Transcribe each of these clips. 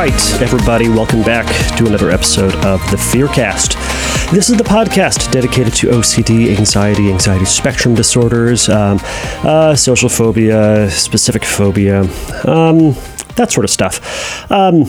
right, everybody, welcome back to another episode of the Fearcast. This is the podcast dedicated to OCD, anxiety, anxiety spectrum disorders, um, uh, social phobia, specific phobia, um, that sort of stuff. Um,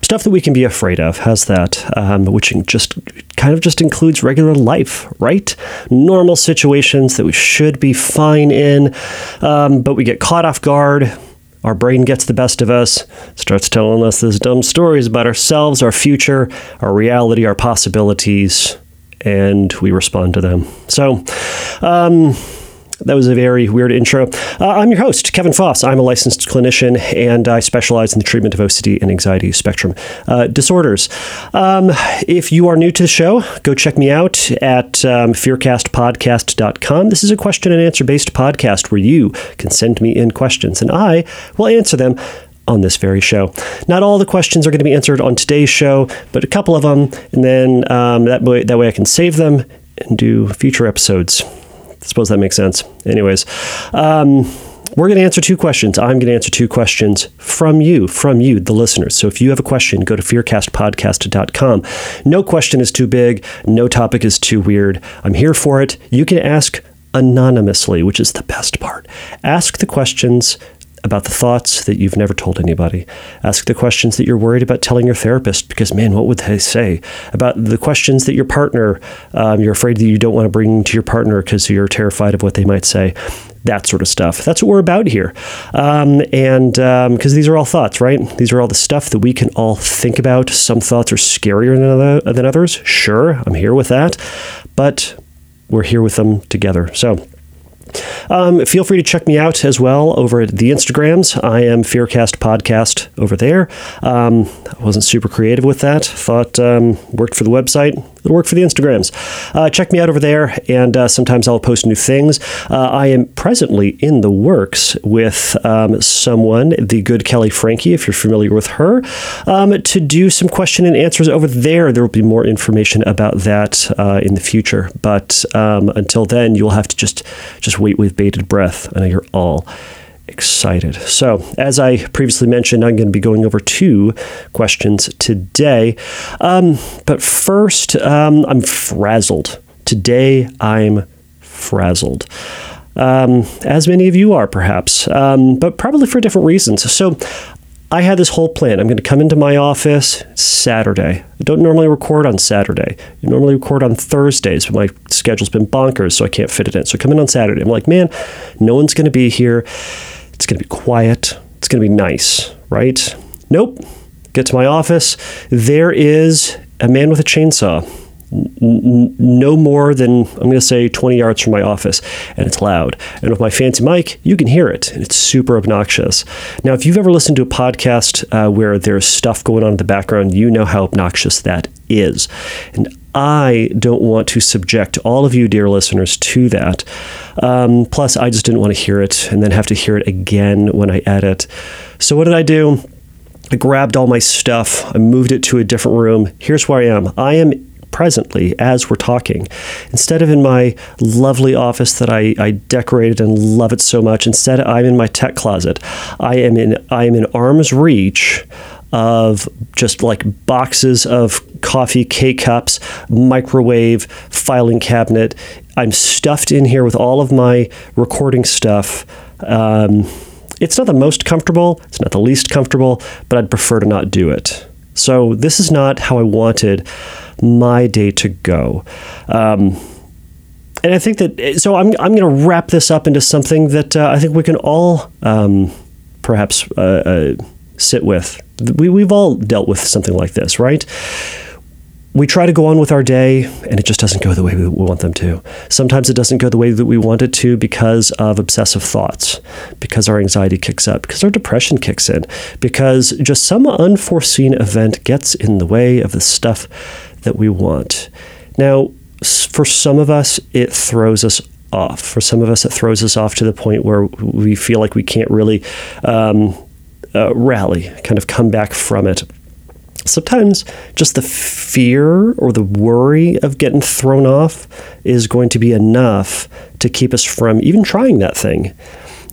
stuff that we can be afraid of. How's that? Um, which just kind of just includes regular life, right? Normal situations that we should be fine in, um, but we get caught off guard our brain gets the best of us, starts telling us these dumb stories about ourselves, our future, our reality, our possibilities, and we respond to them. So, um, that was a very weird intro. Uh, I'm your host, Kevin Foss. I'm a licensed clinician and I specialize in the treatment of OCD and anxiety spectrum uh, disorders. Um, if you are new to the show, go check me out at um, fearcastpodcast.com. This is a question and answer based podcast where you can send me in questions and I will answer them on this very show. Not all the questions are going to be answered on today's show, but a couple of them, and then um, that way that way I can save them and do future episodes suppose that makes sense. Anyways, um, we're going to answer two questions. I'm going to answer two questions from you, from you, the listeners. So if you have a question, go to fearcastpodcast.com. No question is too big. No topic is too weird. I'm here for it. You can ask anonymously, which is the best part. Ask the questions about the thoughts that you've never told anybody. Ask the questions that you're worried about telling your therapist because, man, what would they say? About the questions that your partner, um, you're afraid that you don't want to bring to your partner because you're terrified of what they might say. That sort of stuff. That's what we're about here. Um, and because um, these are all thoughts, right? These are all the stuff that we can all think about. Some thoughts are scarier than, other, than others. Sure, I'm here with that. But we're here with them together. So, um, feel free to check me out as well over at the Instagrams. I am Fearcast Podcast over there. Um, I wasn't super creative with that. Thought um, worked for the website. It'll work for the Instagrams. Uh, check me out over there, and uh, sometimes I'll post new things. Uh, I am presently in the works with um, someone, the good Kelly Frankie, if you're familiar with her, um, to do some question and answers over there. There will be more information about that uh, in the future, but um, until then, you'll have to just just wait with bated breath. I know you're all excited. So, as I previously mentioned, I'm going to be going over two questions today. Um, but first, um, I'm frazzled. Today, I'm frazzled. Um, as many of you are, perhaps, um, but probably for different reasons. So, I had this whole plan. I'm going to come into my office Saturday. I don't normally record on Saturday. I normally record on Thursdays, but my schedule's been bonkers, so I can't fit it in. So I come in on Saturday. I'm like, man, no one's going to be here. It's going to be quiet. It's going to be nice, right? Nope. Get to my office. There is a man with a chainsaw no more than I'm going to say 20 yards from my office, and it's loud. And with my fancy mic, you can hear it, and it's super obnoxious. Now, if you've ever listened to a podcast uh, where there's stuff going on in the background, you know how obnoxious that is. And I don't want to subject all of you, dear listeners, to that. Um, plus, I just didn't want to hear it and then have to hear it again when I edit. So, what did I do? I grabbed all my stuff, I moved it to a different room. Here's where I am I am presently as we're talking. Instead of in my lovely office that I, I decorated and love it so much, instead I'm in my tech closet. I am in I am in arm's reach of just like boxes of coffee K cups, microwave, filing cabinet. I'm stuffed in here with all of my recording stuff. Um, it's not the most comfortable, it's not the least comfortable, but I'd prefer to not do it. So, this is not how I wanted my day to go. Um, and I think that so I'm I'm going to wrap this up into something that uh, I think we can all um, perhaps uh, uh, sit with. We we've all dealt with something like this, right? we try to go on with our day and it just doesn't go the way we want them to. Sometimes it doesn't go the way that we want it to because of obsessive thoughts, because our anxiety kicks up, because our depression kicks in, because just some unforeseen event gets in the way of the stuff that we want. Now, for some of us, it throws us off. For some of us, it throws us off to the point where we feel like we can't really um, uh, rally, kind of come back from it sometimes just the fear or the worry of getting thrown off is going to be enough to keep us from even trying that thing.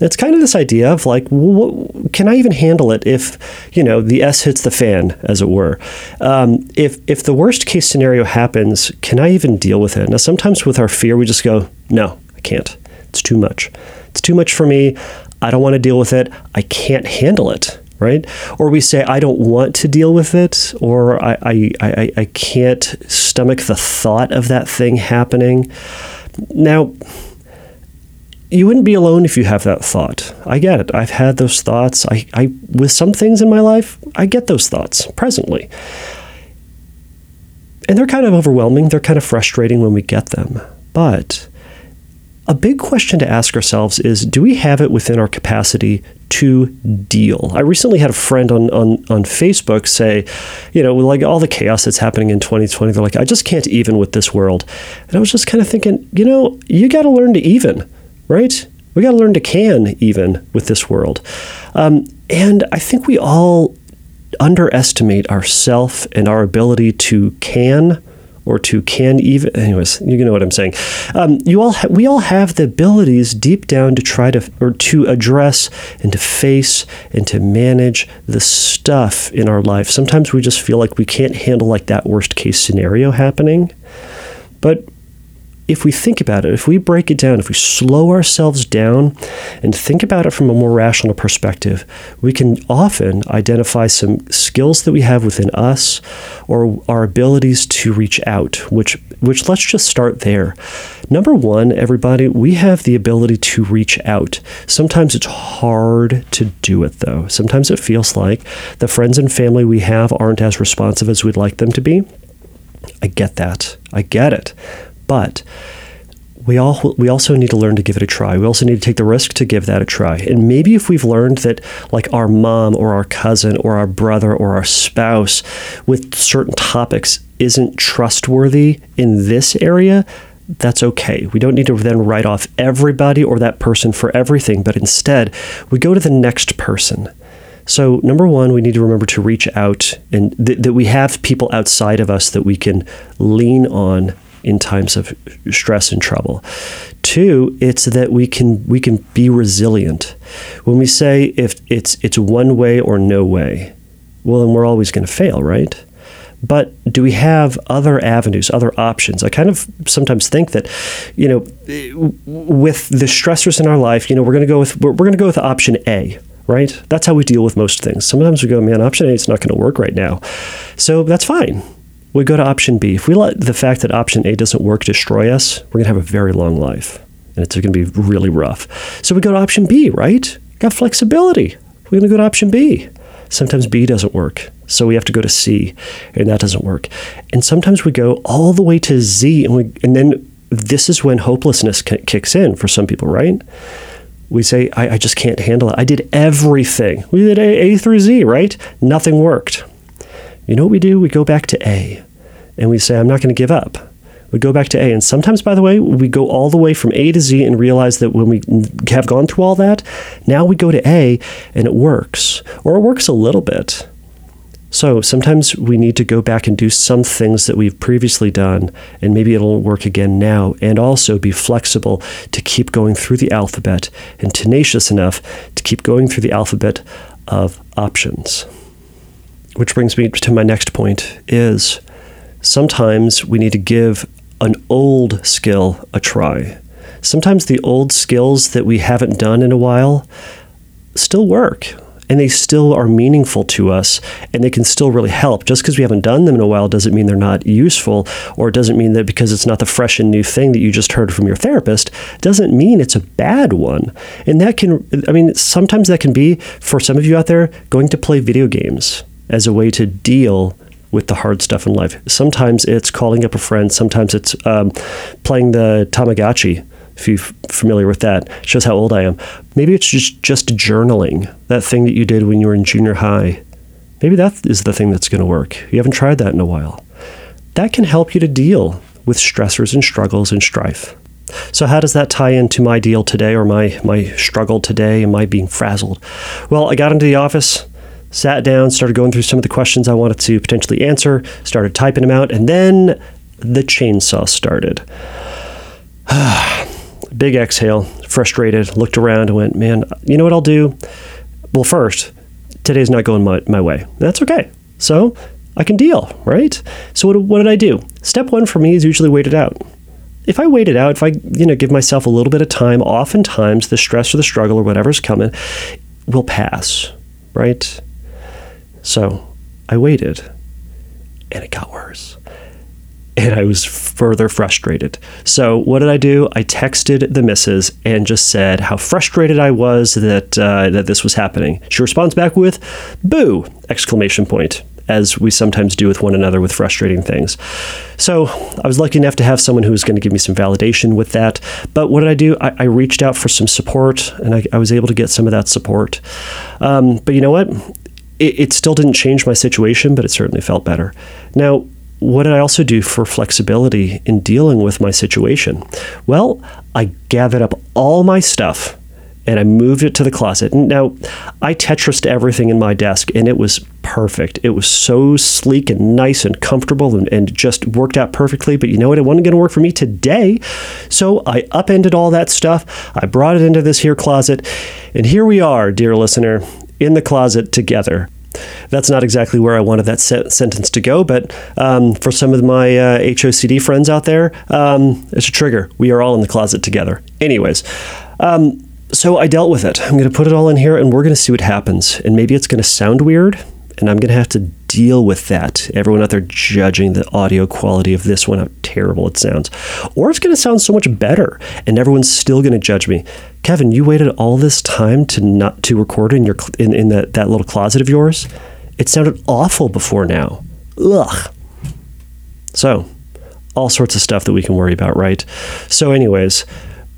It's kind of this idea of like, what, can I even handle it if, you know, the S hits the fan, as it were? Um, if if the worst case scenario happens, can I even deal with it? Now, sometimes with our fear, we just go, no, I can't. It's too much. It's too much for me. I don't want to deal with it. I can't handle it right? Or we say, I don't want to deal with it, or I, I, I, I can't stomach the thought of that thing happening. Now, you wouldn't be alone if you have that thought. I get it. I've had those thoughts. I, I with some things in my life, I get those thoughts presently. And they're kind of overwhelming. They're kind of frustrating when we get them. But a big question to ask ourselves is do we have it within our capacity to deal? I recently had a friend on, on, on Facebook say, you know, like all the chaos that's happening in 2020, they're like, I just can't even with this world. And I was just kind of thinking, you know, you got to learn to even, right? We got to learn to can even with this world. Um, and I think we all underestimate ourself and our ability to can or to can even anyways you know what i'm saying. Um, you all ha- we all have the abilities deep down to try to or to address and to face and to manage the stuff in our life. Sometimes we just feel like we can't handle like that worst case scenario happening. But if we think about it, if we break it down, if we slow ourselves down and think about it from a more rational perspective, we can often identify some skills that we have within us or our abilities to reach out, which which let's just start there. Number 1, everybody, we have the ability to reach out. Sometimes it's hard to do it though. Sometimes it feels like the friends and family we have aren't as responsive as we'd like them to be. I get that. I get it. But we all we also need to learn to give it a try. We also need to take the risk to give that a try. And maybe if we've learned that like our mom or our cousin or our brother or our spouse with certain topics isn't trustworthy in this area, that's okay. We don't need to then write off everybody or that person for everything, but instead, we go to the next person. So, number one, we need to remember to reach out and th- that we have people outside of us that we can lean on in times of stress and trouble. Two, it's that we can we can be resilient. When we say if it's it's one way or no way, well then we're always going to fail, right? But do we have other avenues, other options? I kind of sometimes think that, you know, with the stressors in our life, you know, we're going to go with we're, we're going to go with option A, right? That's how we deal with most things. Sometimes we go, man, option A is not going to work right now, so that's fine we go to option B. If we let the fact that option A doesn't work destroy us, we're going to have a very long life and it's going to be really rough. So we go to option B, right? Got flexibility. We're going to go to option B. Sometimes B doesn't work. So we have to go to C and that doesn't work. And sometimes we go all the way to Z and we and then this is when hopelessness kicks in for some people, right? We say, I, I just can't handle it. I did everything. We did A, A through Z, right? Nothing worked. You know what we do? We go back to A and we say, I'm not going to give up. We go back to A. And sometimes, by the way, we go all the way from A to Z and realize that when we have gone through all that, now we go to A and it works, or it works a little bit. So sometimes we need to go back and do some things that we've previously done, and maybe it'll work again now, and also be flexible to keep going through the alphabet and tenacious enough to keep going through the alphabet of options which brings me to my next point is sometimes we need to give an old skill a try. Sometimes the old skills that we haven't done in a while still work and they still are meaningful to us and they can still really help. Just because we haven't done them in a while doesn't mean they're not useful, or it doesn't mean that because it's not the fresh and new thing that you just heard from your therapist, doesn't mean it's a bad one. And that can, I mean, sometimes that can be, for some of you out there, going to play video games as a way to deal with the hard stuff in life. Sometimes it's calling up a friend. Sometimes it's um, playing the Tamagotchi. If you're familiar with that, shows how old I am. Maybe it's just just journaling. That thing that you did when you were in junior high. Maybe that is the thing that's going to work. You haven't tried that in a while. That can help you to deal with stressors and struggles and strife. So how does that tie into my deal today or my my struggle today and my being frazzled? Well, I got into the office sat down, started going through some of the questions I wanted to potentially answer, started typing them out, and then the chainsaw started. Big exhale. frustrated, looked around, and went, man, you know what I'll do? Well, first, today's not going my, my way. That's okay. So I can deal, right? So what, what did I do? Step one for me is usually wait it out. If I wait it out, if I you know give myself a little bit of time, oftentimes the stress or the struggle or whatever's coming will pass, right? So I waited, and it got worse and I was further frustrated. So what did I do? I texted the missus and just said how frustrated I was that uh, that this was happening. She responds back with "Boo!" exclamation point as we sometimes do with one another with frustrating things. So I was lucky enough to have someone who was going to give me some validation with that. But what did I do? I, I reached out for some support, and I, I, was able to get some of that support. Um, but you know what? It, it still didn't change my situation, but it certainly felt better. Now, what did I also do for flexibility in dealing with my situation? Well, I gathered up all my stuff and I moved it to the closet. Now, I Tetrised everything in my desk and it was perfect. It was so sleek and nice and comfortable and, and just worked out perfectly. But you know what? It wasn't going to work for me today. So I upended all that stuff. I brought it into this here closet. And here we are, dear listener, in the closet together that's not exactly where I wanted that se- sentence to go, but um, for some of my uh, HOCD friends out there, um, it's a trigger. We are all in the closet together. Anyways, um, so I dealt with it. I'm going to put it all in here and we're going to see what happens. And maybe it's going to sound weird, and I'm going to have to deal with that. Everyone out there judging the audio quality of this one, how terrible it sounds. Or it's going to sound so much better, and everyone's still going to judge me. Kevin, you waited all this time to not to record in your in, in that, that little closet of yours. It sounded awful before now. Ugh. So, all sorts of stuff that we can worry about, right? So, anyways,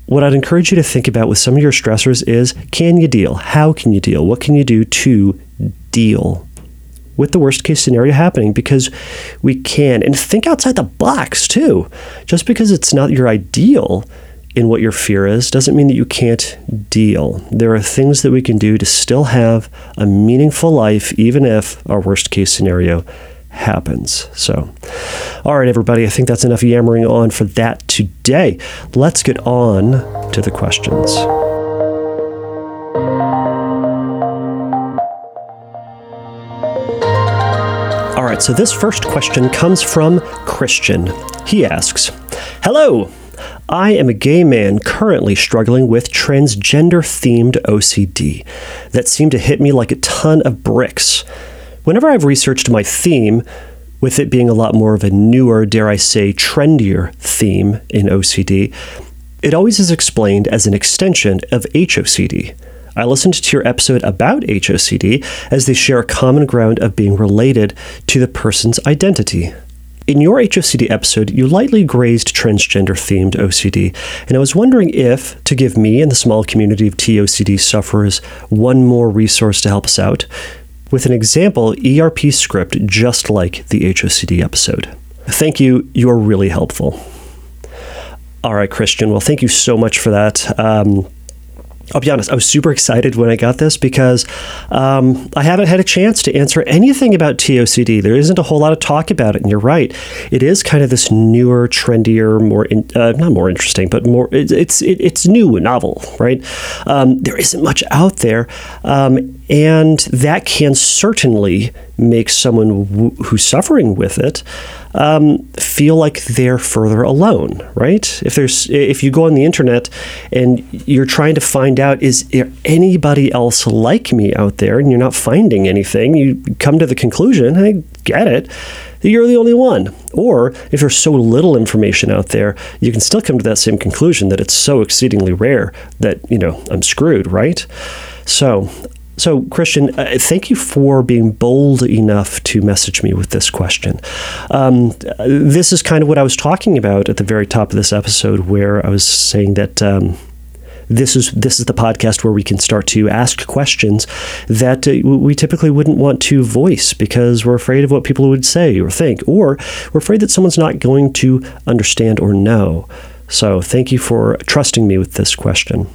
what I'd encourage you to think about with some of your stressors is can you deal? How can you deal? What can you do to deal with the worst case scenario happening? Because we can. And think outside the box too. Just because it's not your ideal in what your fear is doesn't mean that you can't deal. There are things that we can do to still have a meaningful life, even if our worst case scenario happens. So, all right, everybody, I think that's enough yammering on for that today. Let's get on to the questions. All right, so this first question comes from Christian. He asks Hello, I am a gay man currently struggling with transgender themed OCD that seemed to hit me like a ton of bricks. Whenever I've researched my theme, with it being a lot more of a newer, dare I say, trendier theme in OCD, it always is explained as an extension of HOCD. I listened to your episode about HOCD as they share a common ground of being related to the person's identity. In your HOCD episode, you lightly grazed transgender themed OCD, and I was wondering if, to give me and the small community of TOCD sufferers one more resource to help us out, with an example ERP script just like the HOCD episode. Thank you, you're really helpful. All right, Christian. Well, thank you so much for that. Um, I'll be honest, I was super excited when I got this because um, I haven't had a chance to answer anything about TOCD. There isn't a whole lot of talk about it, and you're right. It is kind of this newer, trendier, more in, uh, not more interesting, but more it, it's it, it's new, and novel, right? Um, there isn't much out there, um, and that can certainly make someone w- who's suffering with it um, feel like they're further alone, right? If there's if you go on the internet and you're trying to find out is there anybody else like me out there, and you're not finding anything, you come to the conclusion, I get it, that you're the only one. Or if there's so little information out there, you can still come to that same conclusion that it's so exceedingly rare that you know I'm screwed, right? So so, Christian, uh, thank you for being bold enough to message me with this question. Um, this is kind of what I was talking about at the very top of this episode, where I was saying that. Um, this is this is the podcast where we can start to ask questions that uh, we typically wouldn't want to voice because we're afraid of what people would say or think, or we're afraid that someone's not going to understand or know. So, thank you for trusting me with this question.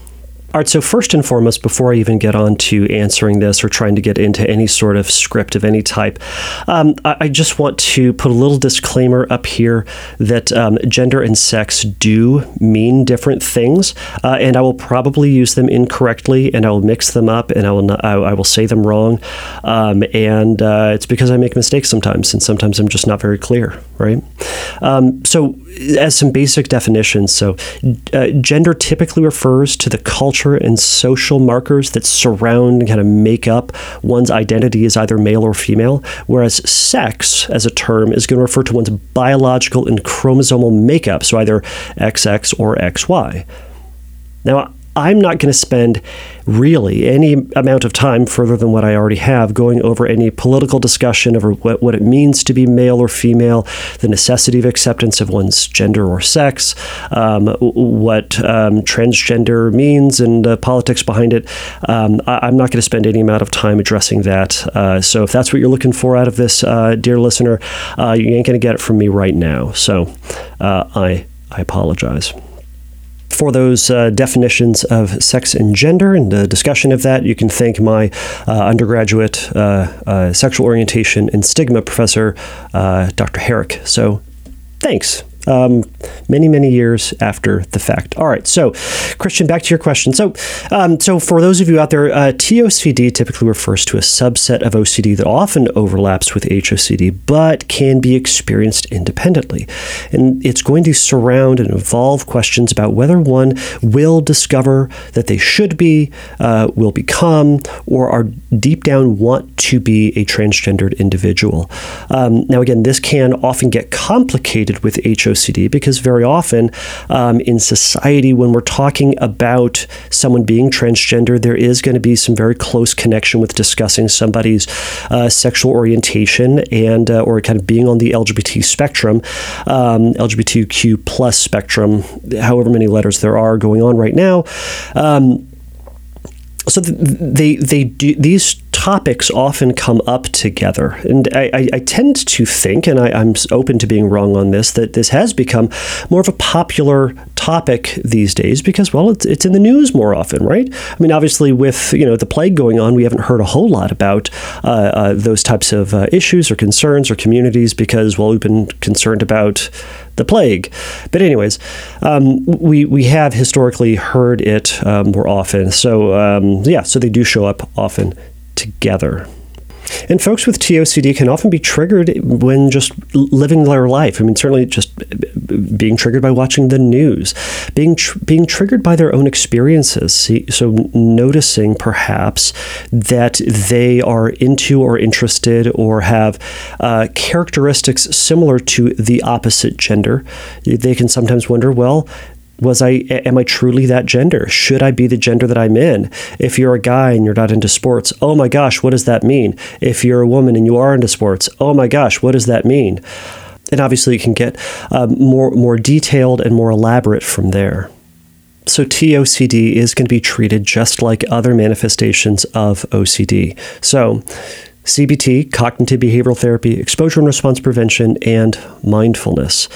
All right, so first and foremost, before I even get on to answering this or trying to get into any sort of script of any type, um, I, I, just want to put a little disclaimer up here that um, gender and sex do mean different things, uh, and I will probably use them incorrectly, and I will mix them up, and I will not, I, I will say them wrong, um, and uh, it's because I make mistakes sometimes, and sometimes I'm just not very clear, right? Um, so, as some basic definitions, so uh, gender typically refers to the culture and social markers that surround and kind of make up one's identity as either male or female, whereas sex as a term is going to refer to one's biological and chromosomal makeup, so either XX or XY. Now, I'm not going to spend really any amount of time further than what I already have going over any political discussion over what, what it means to be male or female, the necessity of acceptance of one's gender or sex, um, what um, transgender means, and uh, politics behind it. Um, I, am not going to spend any amount of time addressing that. Uh, so if that's what you're looking for out of this, uh, dear listener, uh, you ain't going to get it from me right now. So uh, I I apologize for those uh, definitions of sex and gender and the discussion of that, you can thank my uh, undergraduate uh, uh sexual orientation and stigma professor, Dr. Herrick. So thanks um, many, many years after the fact. All right, so Christian, back to your question. So, um, so for those of you out there, uh, TOCD typically refers to a subset of OCD that often overlaps with HOCD, but can be experienced independently, and it's going to surround and involve questions about whether one will discover that they should be, uh, will become, or are deep down want to be a transgendered individual. Um, now, again, this can often get complicated with HOCD OCD because very often um, in society, when we're talking about someone being transgender, there is going to be some very close connection with discussing somebody's uh, sexual orientation and uh, or kind of being on the LGBT spectrum, um, LGBTQ plus spectrum, however many letters there are going on right now. Um, so they they do these topics often come up together, and I, I, I tend to think, and I, am open to being wrong on this, that this has become more of a popular topic these days because, well, it's, it's in the news more often, right? I mean, obviously, with you know the plague going on, we haven't heard a whole lot about uh, uh, those types of uh, issues or concerns or communities because, well, we've been concerned about the plague. But anyways, um, we we have historically heard it um, more often. So um, yeah, so they do show up often together. And folks with TOCD can often be triggered when just living their life. I mean, certainly just being triggered by watching the news, being tr- being triggered by their own experiences. See, so noticing perhaps that they are into or interested or have uh, characteristics similar to the opposite gender. They can sometimes wonder, well, was I am I truly that gender? Should I be the gender that I'm in? If you're a guy and you're not into sports, oh my gosh, what does that mean? If you're a woman and you are into sports, oh my gosh, what does that mean? And obviously, you can get um, more more detailed and more elaborate from there. So TOCD is going to be treated just like other manifestations of OCD. So CBT, cognitive behavioral therapy, exposure and response prevention, and mindfulness.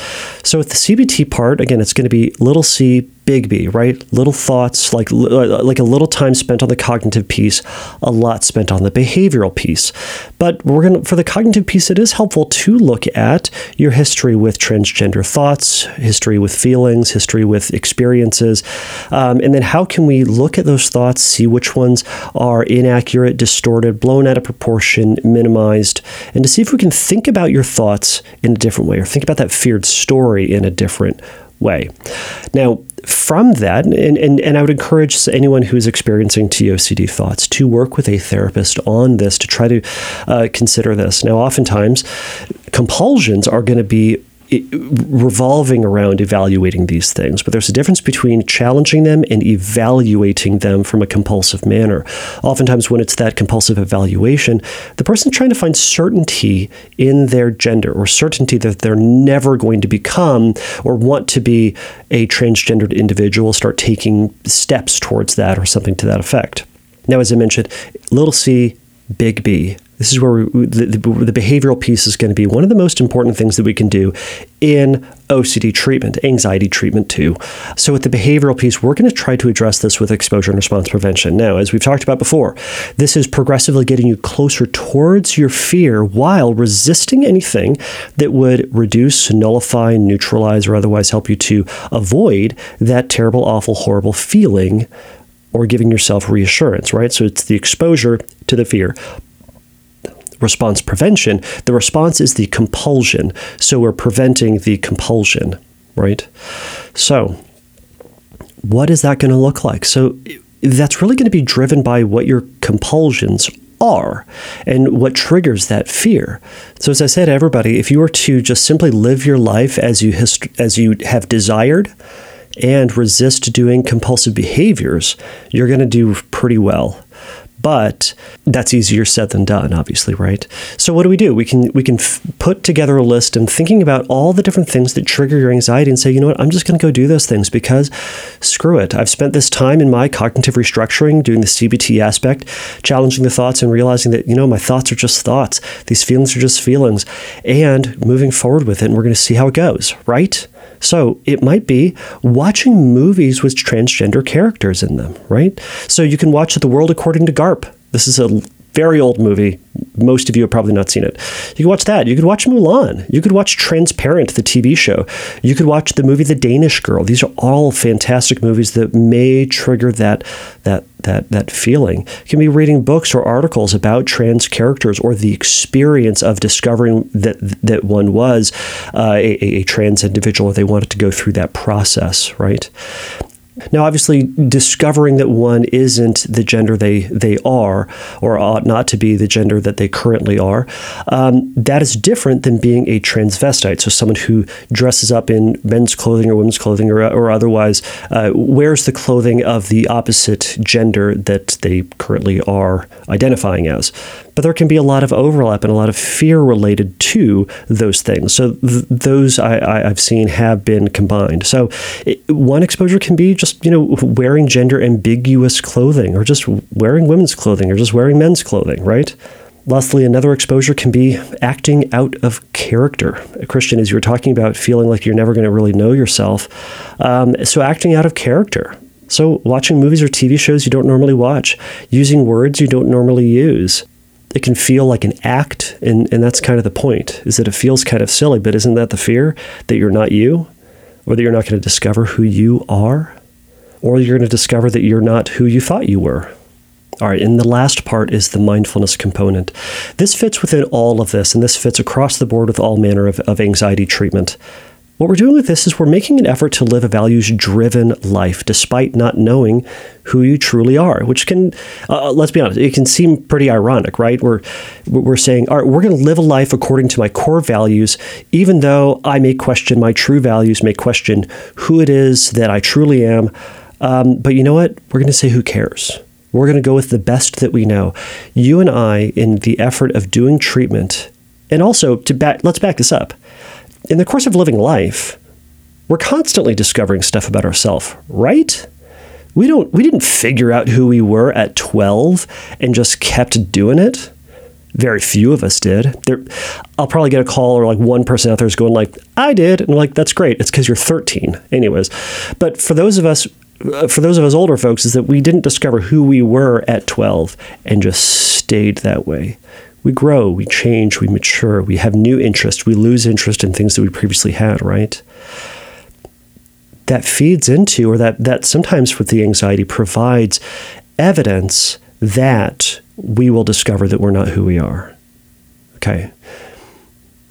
So, with the CBT part, again, it's going to be little c, big B, right? Little thoughts, like uh, like a little time spent on the cognitive piece, a lot spent on the behavioral piece. But we're gonna for the cognitive piece, it is helpful to look at your history with transgender thoughts, history with feelings, history with experiences, um, and then how can we look at those thoughts, see which ones are inaccurate, distorted, blown out of proportion, minimized, and to see if we can think about your thoughts in a different way or think about that feared story in a different way. Now, from that, and, and, and I would encourage anyone who is experiencing TOCD thoughts to work with a therapist on this to try to uh, consider this. Now, oftentimes, compulsions are going to be revolving around evaluating these things, but there's a difference between challenging them and evaluating them from a compulsive manner. Oftentimes, when it's that compulsive evaluation, the person's trying to find certainty in their gender or certainty that they're never going to become or want to be a transgendered individual, start taking steps towards that or something to that effect. Now, as I mentioned, little c, big B This is where we, the, the, behavioral piece is going to be one of the most important things that we can do in OCD treatment, anxiety treatment too. So, with the behavioral piece, we're going to try to address this with exposure and response prevention. Now, as we've talked about before, this is progressively getting you closer towards your fear while resisting anything that would reduce, nullify, neutralize, or otherwise help you to avoid that terrible, awful, horrible feeling or giving yourself reassurance, right? So it's the exposure to the fear. Response prevention, the response is the compulsion. So we're preventing the compulsion, right? So, what is that going to look like? So, that's really going to be driven by what your compulsions are and what triggers that fear. So as I said everybody, if you were to just simply live your life as you as you have desired, and resist doing compulsive behaviors, you're going to do pretty well. But that's easier said than done, obviously, right? So what do we do? We can we can f- put together a list and thinking about all the different things that trigger your anxiety and say, you know what, I'm just going to go do those things because screw it. I've spent this time in my cognitive restructuring, doing the CBT aspect, challenging the thoughts and realizing that you know my thoughts are just thoughts. These feelings are just feelings, and moving forward with it. And we're going to see how it goes, right? So it might be watching movies with transgender characters in them, right? So you can watch The World According to Garp. This is a very old movie. Most of you have probably not seen it. You could watch that. You could watch Mulan. You could watch Transparent, the TV show. You could watch the movie The Danish Girl. These are all fantastic movies that may trigger that that that that feeling. You can be reading books or articles about trans characters or the experience of discovering that that one was uh, a, a trans individual or they wanted to go through that process, right? Now, obviously, discovering that one isn't the gender they, they are or ought not to be the gender that they currently are, um, that is different than being a transvestite. So, someone who dresses up in men's clothing or women's clothing or, or otherwise uh, wears the clothing of the opposite gender that they currently are identifying as but there can be a lot of overlap and a lot of fear related to those things. So th- those I, I, have seen have been combined. So it, one exposure can be just you know wearing gender ambiguous clothing, or just wearing women's clothing, or just wearing men's clothing, right? Lastly, another exposure can be acting out of character. Christian, as you were talking about feeling like you're never going to really know yourself, um, so acting out of character. So, watching movies or TV shows you don't normally watch, using words you don't normally use, it can feel like an act and, and that's kind of the point is that it feels kind of silly but isn't that the fear that you're not you or that you're not going to discover who you are or you're going to discover that you're not who you thought you were all right, and the last part is the mindfulness component. This fits within all of this, and this fits across the board with all manner of, of anxiety treatment. What we're doing with this is we're making an effort to live a values driven life despite not knowing who you truly are, which can, uh, uh, let's be honest, it can seem pretty ironic, right? We're, we're saying, all right, we're going to live a life according to my core values, even though I may question my true values, may question who it is that I truly am. Um, but you know what? We're going to say, who cares? We're going to go with the best that we know. You and I, in the effort of doing treatment, and also to back, let's back this up in the course of living life, we're constantly discovering stuff about ourselves, right? We don't we didn't figure out who we were at 12 and just kept doing it. Very few of us did. There, I'll probably get a call or like one person out there is going like, "I did," and like, "That's great. It's because you're 13." Anyways, but for those of us, Uh, for those of us older folks, is that we didn't discover who we were at 12 and just stayed that way we grow, we change, we mature, we have new interests, we lose interest in things that we previously had, right? That feeds into, or that, that sometimes with the anxiety provides evidence that we will discover that we're not who we are. Okay.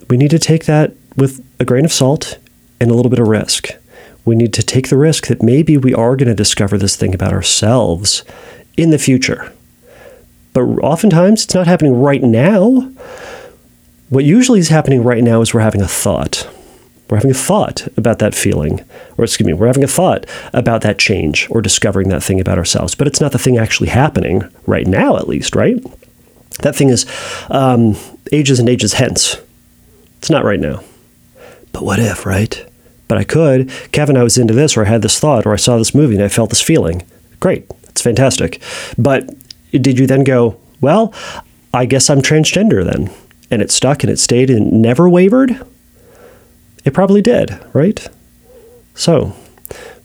We need to take that with a grain of salt and a little bit of risk. We need to take the risk that maybe we are going to discover this thing about ourselves in the future but oftentimes it's not happening right now. What usually is happening right now is we're having a thought. We're having a thought about that feeling, or excuse me, we're having a thought about that change or discovering that thing about ourselves. But it's not the thing actually happening right now, at least, right? That thing is um, ages and ages hence. It's not right now. But what if, right? But I could. Kevin, I was into this, or I had this thought, or I saw this movie and I felt this feeling. Great. That's fantastic. But did you then go, well, I guess I'm transgender then. And it stuck and it stayed and never wavered? It probably did, right? So,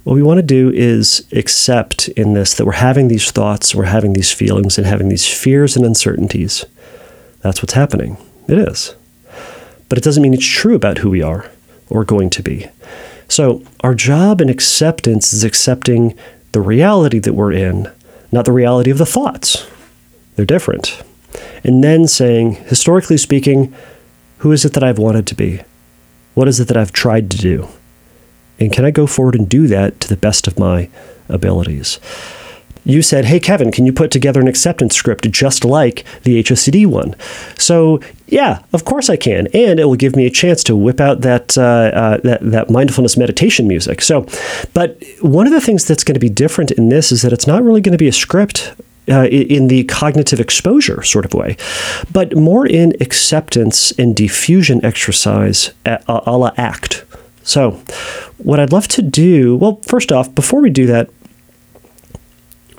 what we want to do is accept in this that we're having these thoughts, we're having these feelings, and having these fears and uncertainties. That's what's happening. It is. But it doesn't mean it's true about who we are or going to be. So, our job in acceptance is accepting the reality that we're in, not the reality of the thoughts. They're different. And then saying, historically speaking, who is it that I've wanted to be? What is it that I've tried to do? And can I go forward and do that to the best of my abilities? You said, Hey, Kevin, can you put together an acceptance script just like the HOCD one? So, yeah, of course I can. And it will give me a chance to whip out that, uh, uh, that, that mindfulness meditation music. So, but one of the things that's going to be different in this is that it's not really going to be a script uh, in the cognitive exposure sort of way, but more in acceptance and defusion exercise a, a la ACT. So, what I'd love to do, well, first off, before we do that,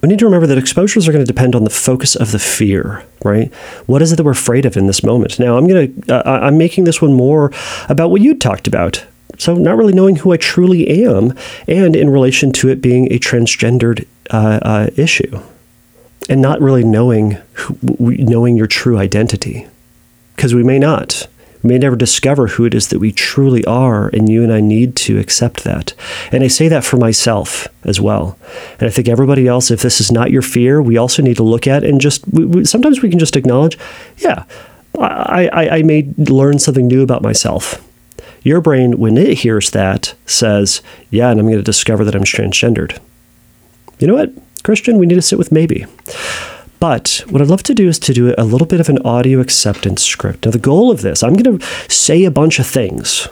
we need to remember that exposures are going to depend on the focus of the fear, right? What is it that we're afraid of in this moment? Now, I'm going to, uh, I'm making this one more about what you talked about. So, not really knowing who I truly am, and in relation to it being a transgendered uh, uh, issue, and not really knowing who, knowing your true identity, because we may not may never discover who it is that we truly are, and you and I need to accept that. And I say that for myself as well. And I think everybody else, if this is not your fear, we also need to look at and just we, we, sometimes we can just acknowledge, yeah, I, I, I may learn something new about myself. Your brain, when it hears that, says, yeah, and I'm going to discover that I'm transgendered. You know what, Christian, we need to sit with maybe. But what I'd love to do is to do a little bit of an audio acceptance script. Now, the goal of this, I'm going to say a bunch of things.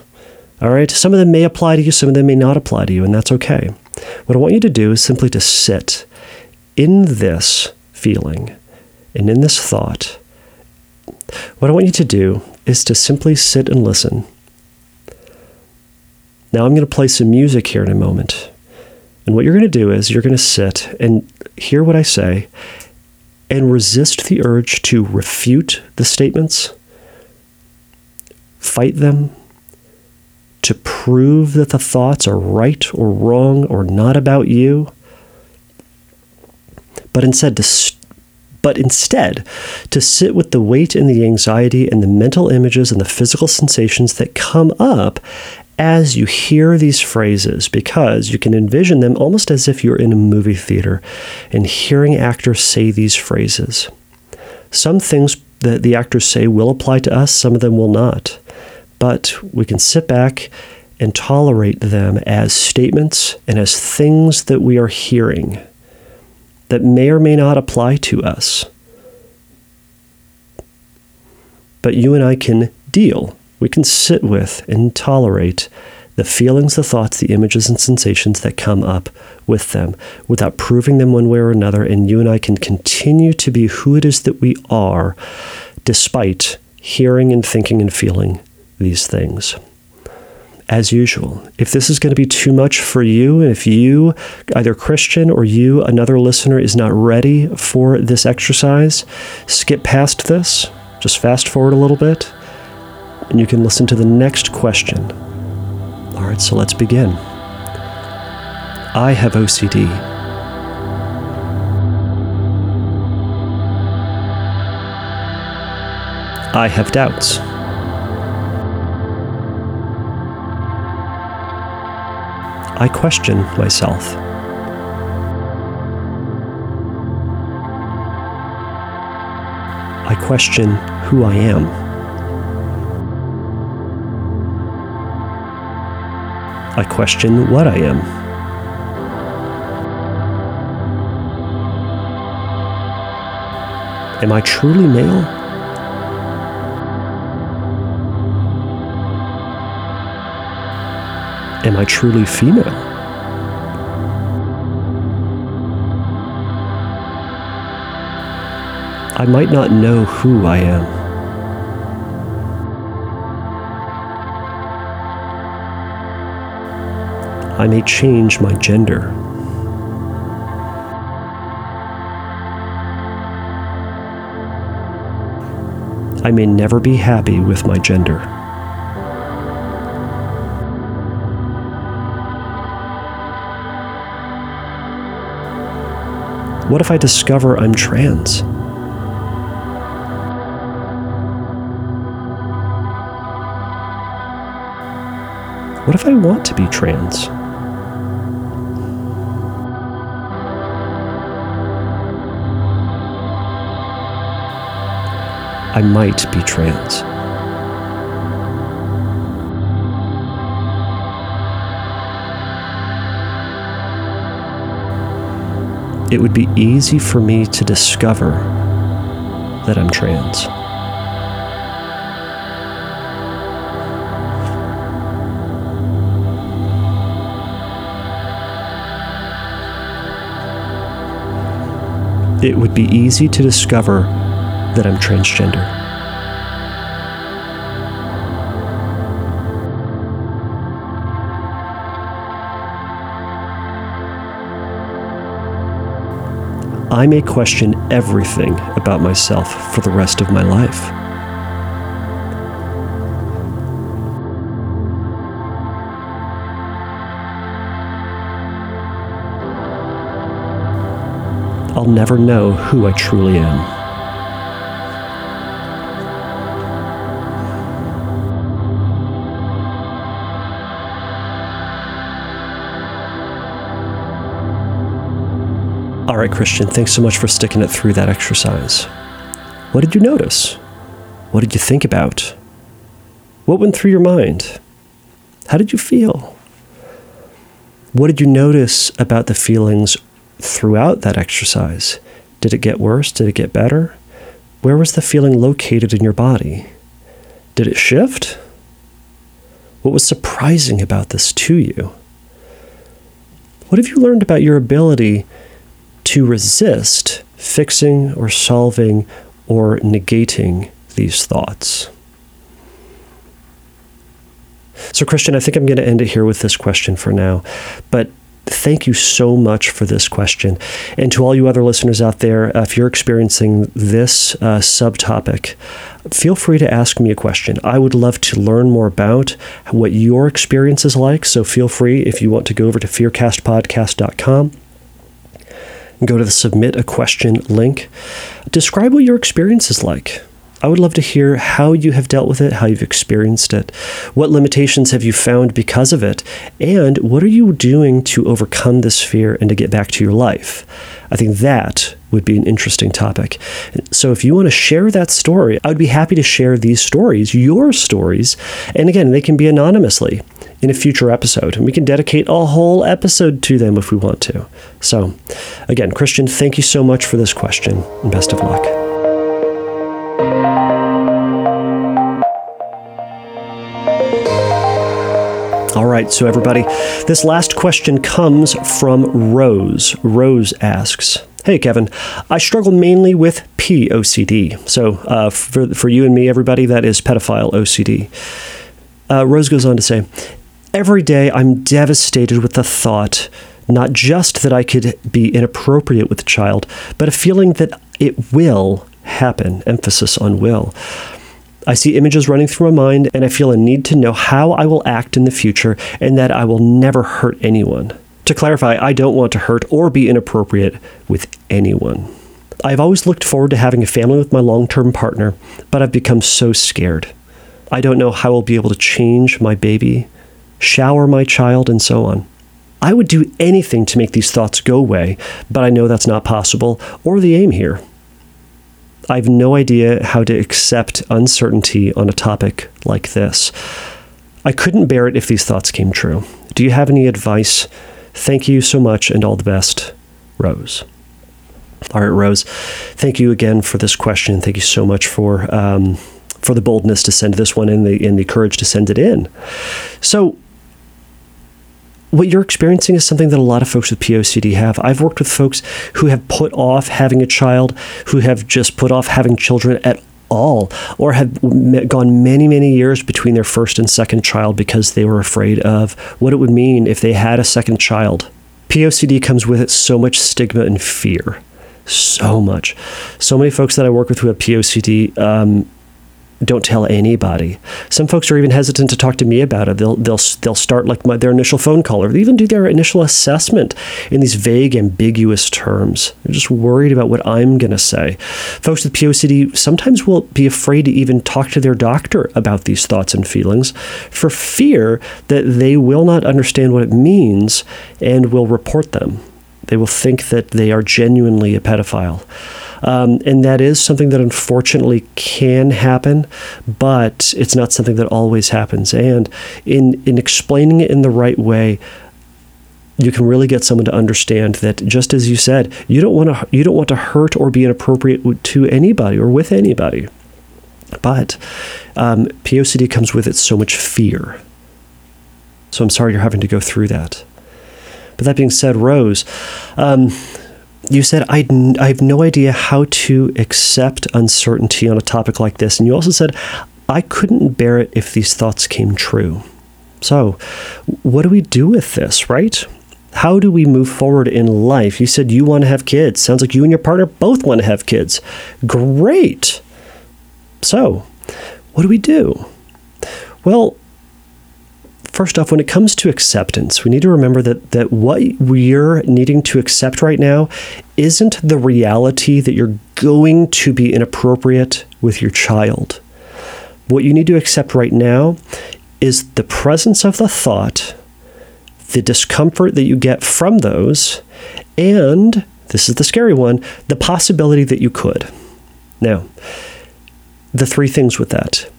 All right. Some of them may apply to you, some of them may not apply to you, and that's okay. What I want you to do is simply to sit in this feeling and in this thought. What I want you to do is to simply sit and listen. Now, I'm going to play some music here in a moment. And what you're going to do is you're going to sit and hear what I say and resist the urge to refute the statements, fight them, to prove that the thoughts are right or wrong or not about you, but instead to but instead to sit with the weight and the anxiety and the mental images and the physical sensations that come up as you hear these phrases because you can envision them almost as if you're in a movie theater and hearing actors say these phrases. Some things that the actors say will apply to us, some of them will not. But we can sit back and tolerate them as statements and as things that we are hearing that may or may not apply to us. But you and I can deal we can sit with and tolerate the feelings, the thoughts, the images, and sensations that come up with them without proving them one way or another. And you and I can continue to be who it is that we are despite hearing and thinking and feeling these things. As usual, if this is going to be too much for you, and if you, either Christian or you, another listener, is not ready for this exercise, skip past this. Just fast forward a little bit and you can listen to the next question. All right, so let's begin. I have OCD. I have doubts. I question myself. I question who I am. I question what I am. Am I truly male? Am I truly female? I might not know who I am. I may change my gender. I may never be happy with my gender. What if I discover I'm trans? What if I want to be trans? I might be trans. It would be easy for me to discover that I'm trans. it would be easy to discover that I'm transgender. I may question everything about myself for the rest of my life. I'll never know who I truly am. Right, Christian, thanks so much for sticking it through that exercise. What did you notice? What did you think about? What went through your mind? How did you feel? What did you notice about the feelings throughout that exercise? Did it get worse? Did it get better? Where was the feeling located in your body? Did it shift? What was surprising about this to you? What have you learned about your ability to resist fixing or solving or negating these thoughts? So, Christian, I think I'm going to end it here with this question for now. But thank you so much for this question. And to all you other listeners out there, uh, if you're experiencing this uh, subtopic, feel free to ask me a question. I would love to learn more about what your experience is like. So feel free if you want to go over to fearcastpodcast.com. Go to the submit a question link. Describe what your experience is like. I would love to hear how you have dealt with it, how you've experienced it, what limitations have you found because of it, and what are you doing to overcome this fear and to get back to your life? I think that would be an interesting topic. So if you want to share that story, I would be happy to share these stories, your stories, and again, they can be anonymously in a future episode, and we can dedicate a whole episode to them if we want to. So, again, Christian, thank you so much for this question, and best of luck. All right, so everybody, this last question comes from Rose. Rose asks, Hey, Kevin, I struggle mainly with POCD. So, uh, for, for you and me, everybody, that is pedophile OCD. Uh, Rose goes on to say, Every day I'm devastated with the thought not just that I could be inappropriate with a child, but a feeling that it will happen. Emphasis on will. I see images running through my mind, and I feel a need to know how I will act in the future and that I will never hurt anyone. To clarify, I don't want to hurt or be inappropriate with anyone. I've always looked forward to having a family with my long term partner, but I've become so scared. I don't know how I'll be able to change my baby, shower my child, and so on. I would do anything to make these thoughts go away, but I know that's not possible or the aim here. I have no idea how to accept uncertainty on a topic like this. I couldn't bear it if these thoughts came true. Do you have any advice? Thank you so much and all the best, Rose. All right, Rose. Thank you again for this question. Thank you so much for um, for the boldness to send this one in the and the courage to send it in. So, what you're experiencing is something that a lot of folks with POCD have. I've worked with folks who have put off having a child, who have just put off having children at all, or have gone many, many years between their first and second child because they were afraid of what it would mean if they had a second child. POCD comes with it so much stigma and fear. So much. So many folks that I work with who have POCD, um, don't tell anybody. Some folks are even hesitant to talk to me about it. They'll they'll they'll start like my, their initial phone call or they even do their initial assessment in these vague, ambiguous terms. They're just worried about what I'm going to say. Folks with POCD sometimes will be afraid to even talk to their doctor about these thoughts and feelings for fear that they will not understand what it means and will report them. They will think that they are genuinely a pedophile. Um, and that is something that unfortunately can happen, but it's not something that always happens. And in, in explaining it in the right way, you can really get someone to understand that just as you said you don't want to you don't want to hurt or be inappropriate to anybody or with anybody. But um, POCD comes with it so much fear. So I'm sorry you're having to go through that. But that being said Rose um, you said I, I have no idea how to accept uncertainty on a topic like this. And you also said I couldn't bear it if these thoughts came true. So, what do we do with this, right? How do we move forward in life? You said you want to have kids. Sounds like you and your partner both want to have kids. Great. So, what do we do? Well, first off, when it comes to acceptance, we need to remember that that what we're needing to accept right now isn't the reality that you're going to be inappropriate with your child. What you need to accept right now is the presence of the thought, the discomfort that you get from those, and this is the scary one the possibility that you could. Now, the three things with that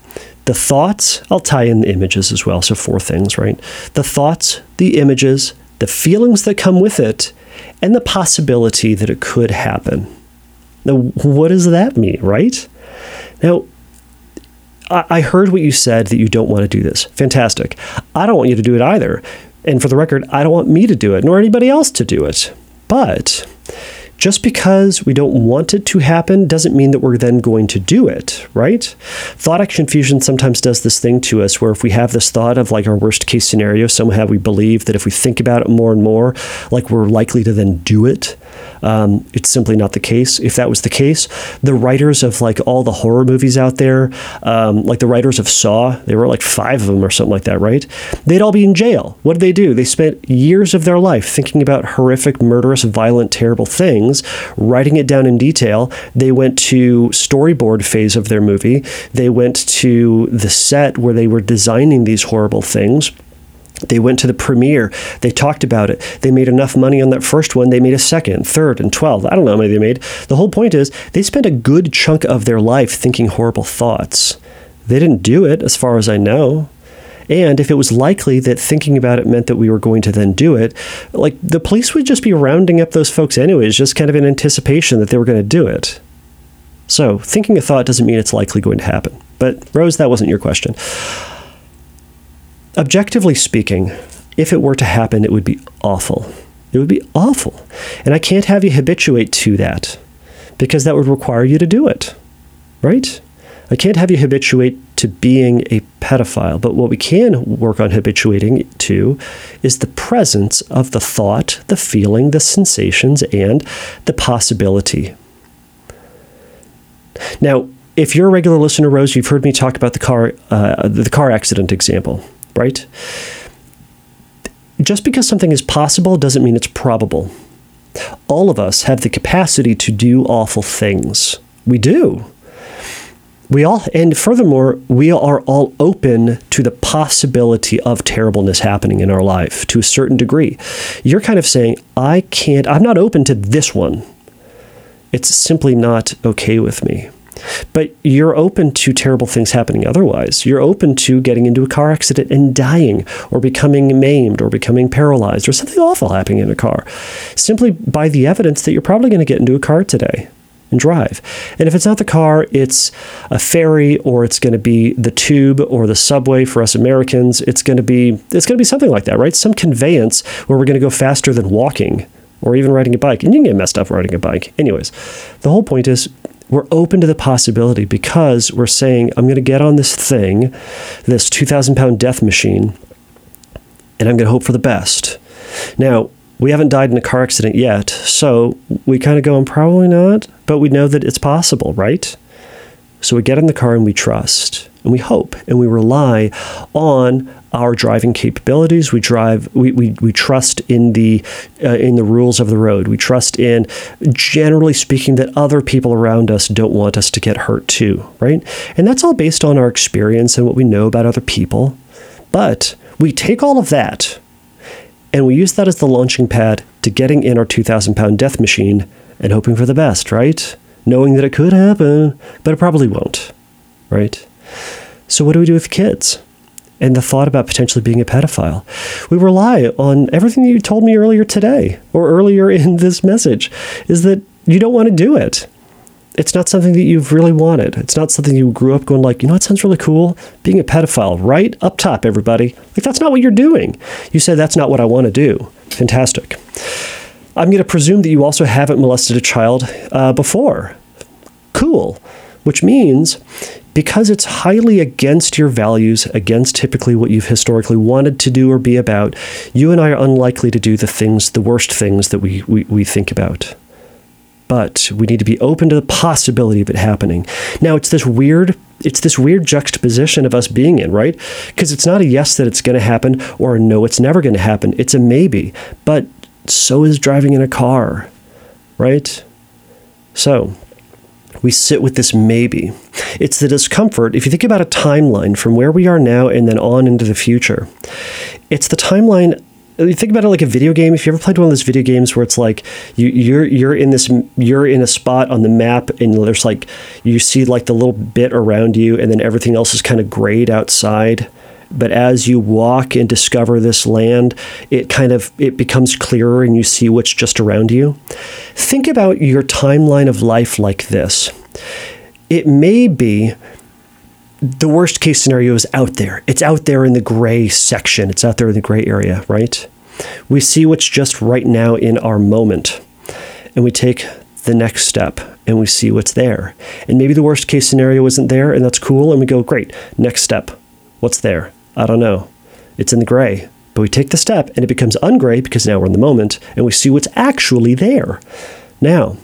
the thoughts, I'll tie in the images as well. So, four things, right? The thoughts, the images, the feelings that come with it, and the possibility that it could happen. Now, what does that mean, right? Now, I heard what you said that you don't want to do this. Fantastic. I don't want you to do it either. And for the record, I don't want me to do it, nor anybody else to do it. But just because we don't want it to happen doesn't mean that we're then going to do it, right? Thought action fusion sometimes does this thing to us where if we have this thought of like our worst case scenario, somehow we believe that if we think about it more and more, like we're likely to then do it. Um, it's simply not the case. If that was the case, the writers of like all the horror movies out there, um, like the writers of Saw, there were like five of them or something like that, right? They'd all be in jail. What did they do? They spent years of their life thinking about horrific, murderous, violent, terrible things, writing it down in detail. They went to storyboard phase of their movie. They went to the set where they were designing these horrible things they went to the premiere. They talked about it. They made enough money on that first one. They made a second, third, and 12. I don't know how many they made. The whole point is they spent a good chunk of their life thinking horrible thoughts. They didn't do it, as far as I know. And if it was likely that thinking about it meant that we were going to then do it, like the police would just be rounding up those folks anyways, just kind of in anticipation that they were going to do it. So thinking a thought doesn't mean it's likely going to happen. But Rose, that wasn't your question objectively speaking, if it were to happen, it would be awful. It would be awful. And I can't have you habituate to that because that would require you to do it, right? I can't have you habituate to being a pedophile, but what we can work on habituating to is the presence of the thought, the feeling, the sensations, and the possibility. Now, if you're a regular listener, Rose, you've heard me talk about the car, uh, the car accident example right? Just because something is possible doesn't mean it's probable. All of us have the capacity to do awful things. We do. We all, and furthermore, we are all open to the possibility of terribleness happening in our life to a certain degree. You're kind of saying, I can't, I'm not open to this one. It's simply not okay with me. But you're open to terrible things happening otherwise. You're open to getting into a car accident and dying, or becoming maimed, or becoming paralyzed, or something awful happening in a car, simply by the evidence that you're probably going to get into a car today and drive. And if it's not the car, it's a ferry or it's going to be the tube or the subway for us Americans. It's going to be it's going to be something like that, right? Some conveyance where we're going to go faster than walking or even riding a bike. And you can get messed up riding a bike. Anyways, the whole point is we're open to the possibility because we're saying, I'm going to get on this thing, this 2,000 pound death machine, and I'm going to hope for the best. Now, we haven't died in a car accident yet, so we kind of go, I'm probably not, but we know that it's possible, right? So we get in the car and we trust and we hope and we rely on our driving capabilities. We drive. We, we, we trust in the uh, in the rules of the road. We trust in, generally speaking, that other people around us don't want us to get hurt too, right? And that's all based on our experience and what we know about other people. But we take all of that and we use that as the launching pad to getting in our 2,000 pound death machine and hoping for the best, right? Knowing that it could happen, but it probably won't, right? So, what do we do with kids? And the thought about potentially being a pedophile. We rely on everything that you told me earlier today or earlier in this message is that you don't want to do it it's not something that you've really wanted. It's not something you grew up going like, you know, it sounds really cool. Being a pedophile, right up top, everybody. Like that's not what you're doing. You said that's not what I want to do. Fantastic. I'm going to presume that you also haven't molested a child uh, before. Cool. Which means because it's highly against your values, against typically what you've historically wanted to do or be about, you and I are unlikely to do the things, the worst things that we, we, we think about but we need to be open to the possibility of it happening. Now, it's this weird it's this weird juxtaposition of us being in, right? Because it's not a yes that it's going to happen or a no it's never going to happen. It's a maybe. But so is driving in a car, right? So, we sit with this maybe. It's the discomfort. If you think about a timeline from where we are now and then on into the future, it's the timeline think about it like a video game. If you ever played one of those video games where it's like you, you're you're in this you're in a spot on the map and there's like you see like the little bit around you and then everything else is kind of grayed outside. But as you walk and discover this land, it kind of it becomes clearer and you see what's just around you. Think about your timeline of life like this. It may be the worst case scenario is out there. It's out there in the gray section, it's out there in the gray area, right? We see what's just right now in our moment, and we take the next step and we see what's there. And maybe the worst case scenario isn't there, and that's cool, and we go, great, next step. What's there? I don't know. It's in the gray. But we take the step and it becomes ungray because now we're in the moment and we see what's actually there. Now,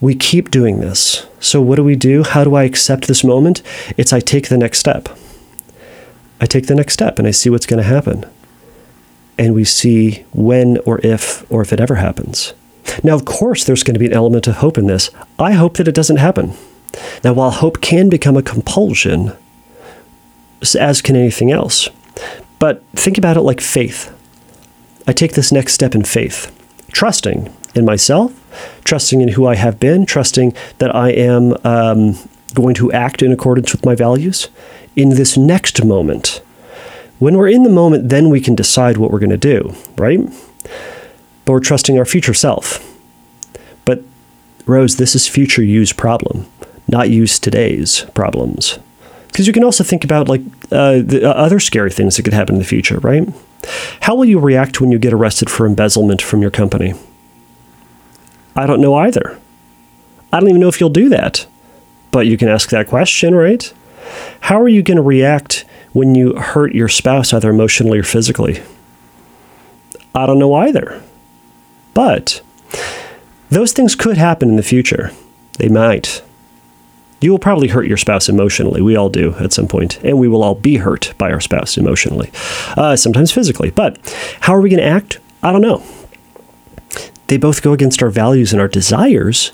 we keep doing this so, what do we do? How do I accept this moment? It's I take the next step. I take the next step and I see what's going to happen. And we see when or if or if it ever happens. Now, of course, there's going to be an element of hope in this. I hope that it doesn't happen. Now, while hope can become a compulsion, as can anything else, but think about it like faith. I take this next step in faith, trusting in myself, trusting in who I have been, trusting that I am um, going to act in accordance with my values in this next moment. When we're in the moment, then we can decide what we're going to do, right? But we're trusting our future self. But, Rose, this is future you's problem, not use today's problems. Because you can also think about like uh, the uh, other scary things that could happen in the future, right? How will you react when you get arrested for embezzlement from your company? I don't know either. I don't even know if you'll do that. But you can ask that question, right? How are you going to react when you hurt your spouse, either emotionally or physically? I don't know either. But those things could happen in the future. They might. You will probably hurt your spouse emotionally. We all do at some point, and we will all be hurt by our spouse emotionally, uh, sometimes physically. But how are we going to act? I don't know. They both go against our values and our desires,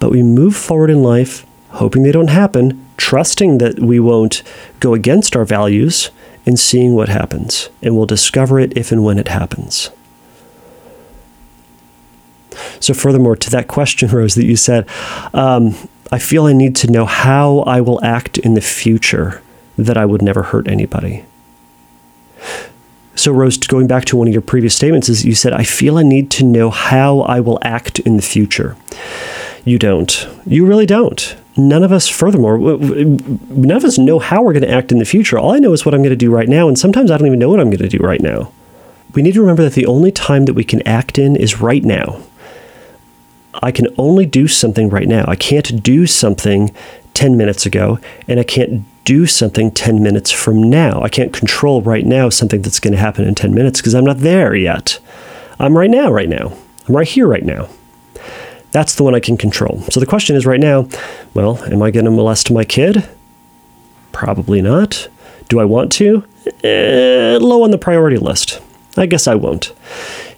but we move forward in life hoping they don't happen, trusting that we won't go against our values, and seeing what happens. And we'll discover it if and when it happens. So, furthermore, to that question, Rose, that you said, um, I feel I need to know how I will act in the future that I would never hurt anybody. So, Rose, going back to one of your previous statements, is you said, I feel a need to know how I will act in the future. You don't. You really don't. None of us, furthermore, none of us know how we're going to act in the future. All I know is what I'm going to do right now, and sometimes I don't even know what I'm going to do right now. We need to remember that the only time that we can act in is right now. I can only do something right now. I can't do something 10 minutes ago, and I can't do something 10 minutes from now. I can't control right now something that's going to happen in 10 minutes because I'm not there yet. I'm right now, right now. I'm right here, right now. That's the one I can control. So the question is right now, well, am I going to molest my kid? Probably not. Do I want to? Eh, low on the priority list. I guess I won't.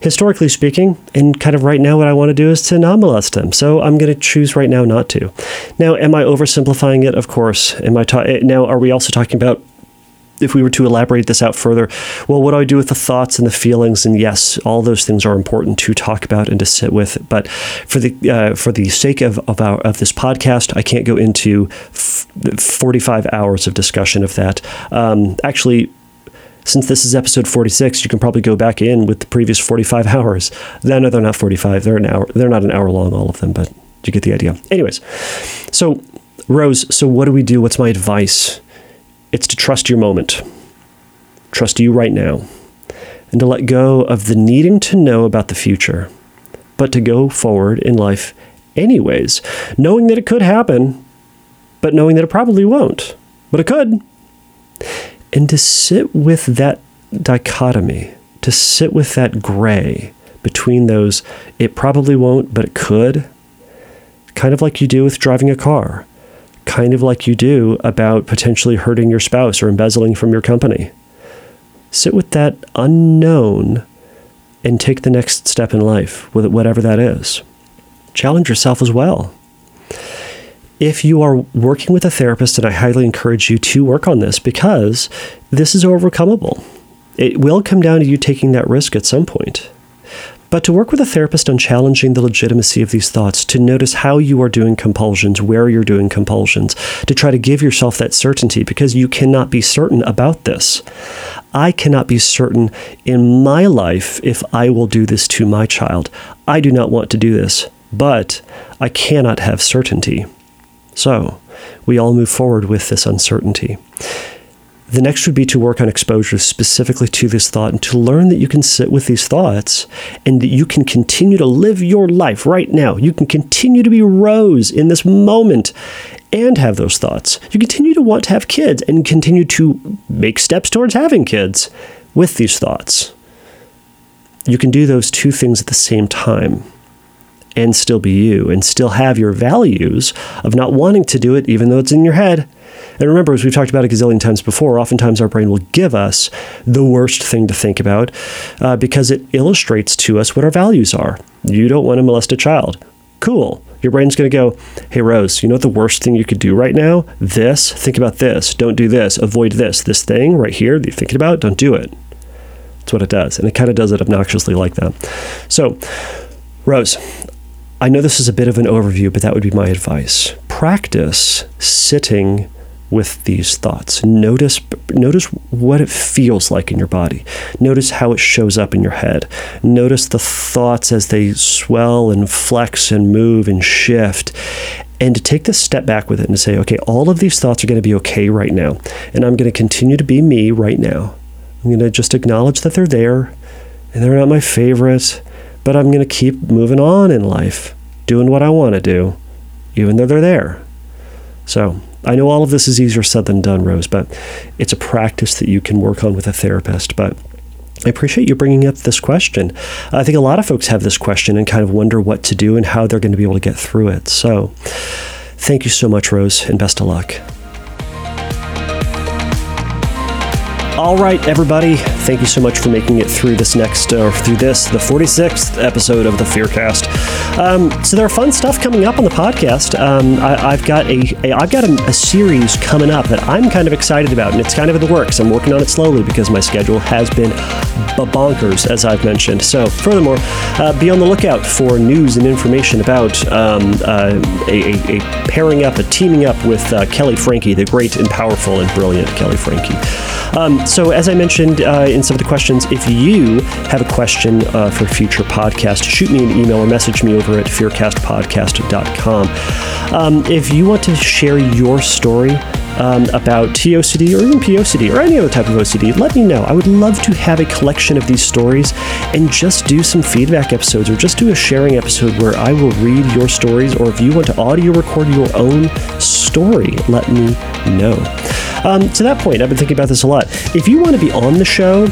Historically speaking, and kind of right now, what I want to do is to non molest him. So I'm going to choose right now not to. Now, am I oversimplifying it? Of course. Am I ta- eh, now? Are we also talking about if we were to elaborate this out further, well, what do I do with the thoughts and the feelings? And yes, all those things are important to talk about and to sit with. But for the uh, for the sake of of, our, of this podcast, I can't go into f- 45 hours of discussion of that. Um, actually, since this is episode 46, you can probably go back in with the previous 45 hours. No, no, they're not 45. They're an hour. They're not an hour long, all of them, but you get the idea. Anyways, so Rose, so what do we do? What's my advice? It's to trust your moment, trust you right now, and to let go of the needing to know about the future, but to go forward in life anyways, knowing that it could happen, but knowing that it probably won't, but it could. And to sit with that dichotomy, to sit with that gray between those, it probably won't, but it could, kind of like you do with driving a car kind of like you do about potentially hurting your spouse or embezzling from your company. Sit with that unknown and take the next step in life, with whatever that is. Challenge yourself as well. If you are working with a therapist, and I highly encourage you to work on this because this is overcomable. It will come down to you taking that risk at some point. But to work with a therapist on challenging the legitimacy of these thoughts, to notice how you are doing compulsions, where you're doing compulsions, to try to give yourself that certainty because you cannot be certain about this. I cannot be certain in my life if I will do this to my child. I do not want to do this, but I cannot have certainty. So, we all move forward with this uncertainty. The next would be to work on exposure specifically to this thought and to learn that you can sit with these thoughts and that you can continue to live your life right now. You can continue to be Rose in this moment and have those thoughts. You continue to want to have kids and continue to make steps towards having kids with these thoughts. You can do those two things at the same time and still be you and still have your values of not wanting to do it even though it's in your head and remember, as we've talked about a gazillion times before, oftentimes our brain will give us the worst thing to think about uh, because it illustrates to us what our values are. You don't want to molest a child. Cool. Your brain's going to go, hey, Rose, you know what the worst thing you could do right now? This. Think about this. Don't do this. Avoid this. This thing right here that you're thinking about, don't do it. That's what it does. And it kind of does it obnoxiously like that. So, Rose, I know this is a bit of an overview, but that would be my advice. Practice sitting with these thoughts. Notice notice what it feels like in your body. Notice how it shows up in your head. Notice the thoughts as they swell and flex and move and shift. And to take this step back with it and say, okay, all of these thoughts are going to be okay right now. And I'm going to continue to be me right now. I'm going to just acknowledge that they're there and they're not my favorite, but I'm going to keep moving on in life, doing what I want to do, even though they're there. So I know all of this is easier said than done, Rose, but it's a practice that you can work on with a therapist. But I appreciate you bringing up this question. I think a lot of folks have this question and kind of wonder what to do and how they're going to be able to get through it. So, thank you so much, Rose, and best of luck. All right, everybody. Thank you so much for making it through this next, or through this, the 46th episode of the Fearcast. Um, so there are fun stuff coming up on the podcast. Um, I, have got a, a I've got a, a, series coming up that I'm kind of excited about, and it's kind of in the works. I'm working on it slowly because my schedule has been bonkers, as I've mentioned. So, furthermore, uh, be on the lookout for news and information about um, uh, a, a, pairing up, a teaming up with uh, Kelly Frankie, the great and powerful and brilliant Kelly Frankie. So, as I mentioned uh, in some of the questions, if you have a question uh, for future podcast, shoot me an email or message me over at fearcastpodcast.com. Um, if you want to share your story, um, about TOCD or even POCD or any other type of OCD, let me know. I would love to have a collection of these stories and just do some feedback episodes or just do a sharing episode where I will read your stories. Or if you want to audio record your own story, let me know. Um, to that point, I've been thinking about this a lot. If you want to be on the show,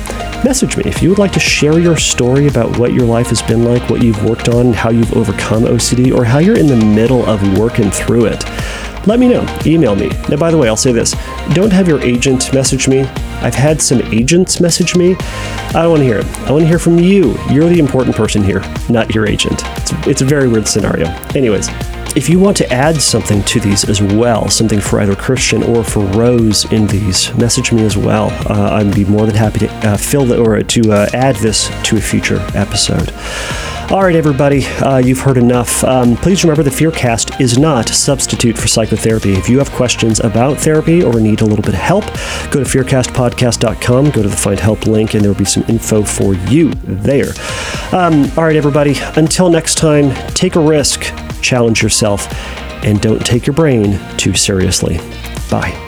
message me. If you would like to share your story about what your life has been like, what you've worked on, how you've overcome OCD, or how you're in the middle of working through it, let me know. Email me. Now, by the way, I'll say this don't have your agent message me. I've had some agents message me. I don't want to hear it. I want to hear from you. You're the important person here, not your agent. It's, it's a very weird scenario. Anyways, if you want to add something to these as well, something for either Christian or for Rose in these, message me as well. Uh, I'd be more than happy to uh, fill the, or to uh, add this to a future episode. All right, everybody, uh, you've heard enough. Um, please remember the Fearcast is not a substitute for psychotherapy. If you have questions about therapy or need a little bit of help, go to fearcastpodcast.com, go to the Find Help link, and there will be some info for you there. Um, all right, everybody, until next time, take a risk, challenge yourself, and don't take your brain too seriously. Bye.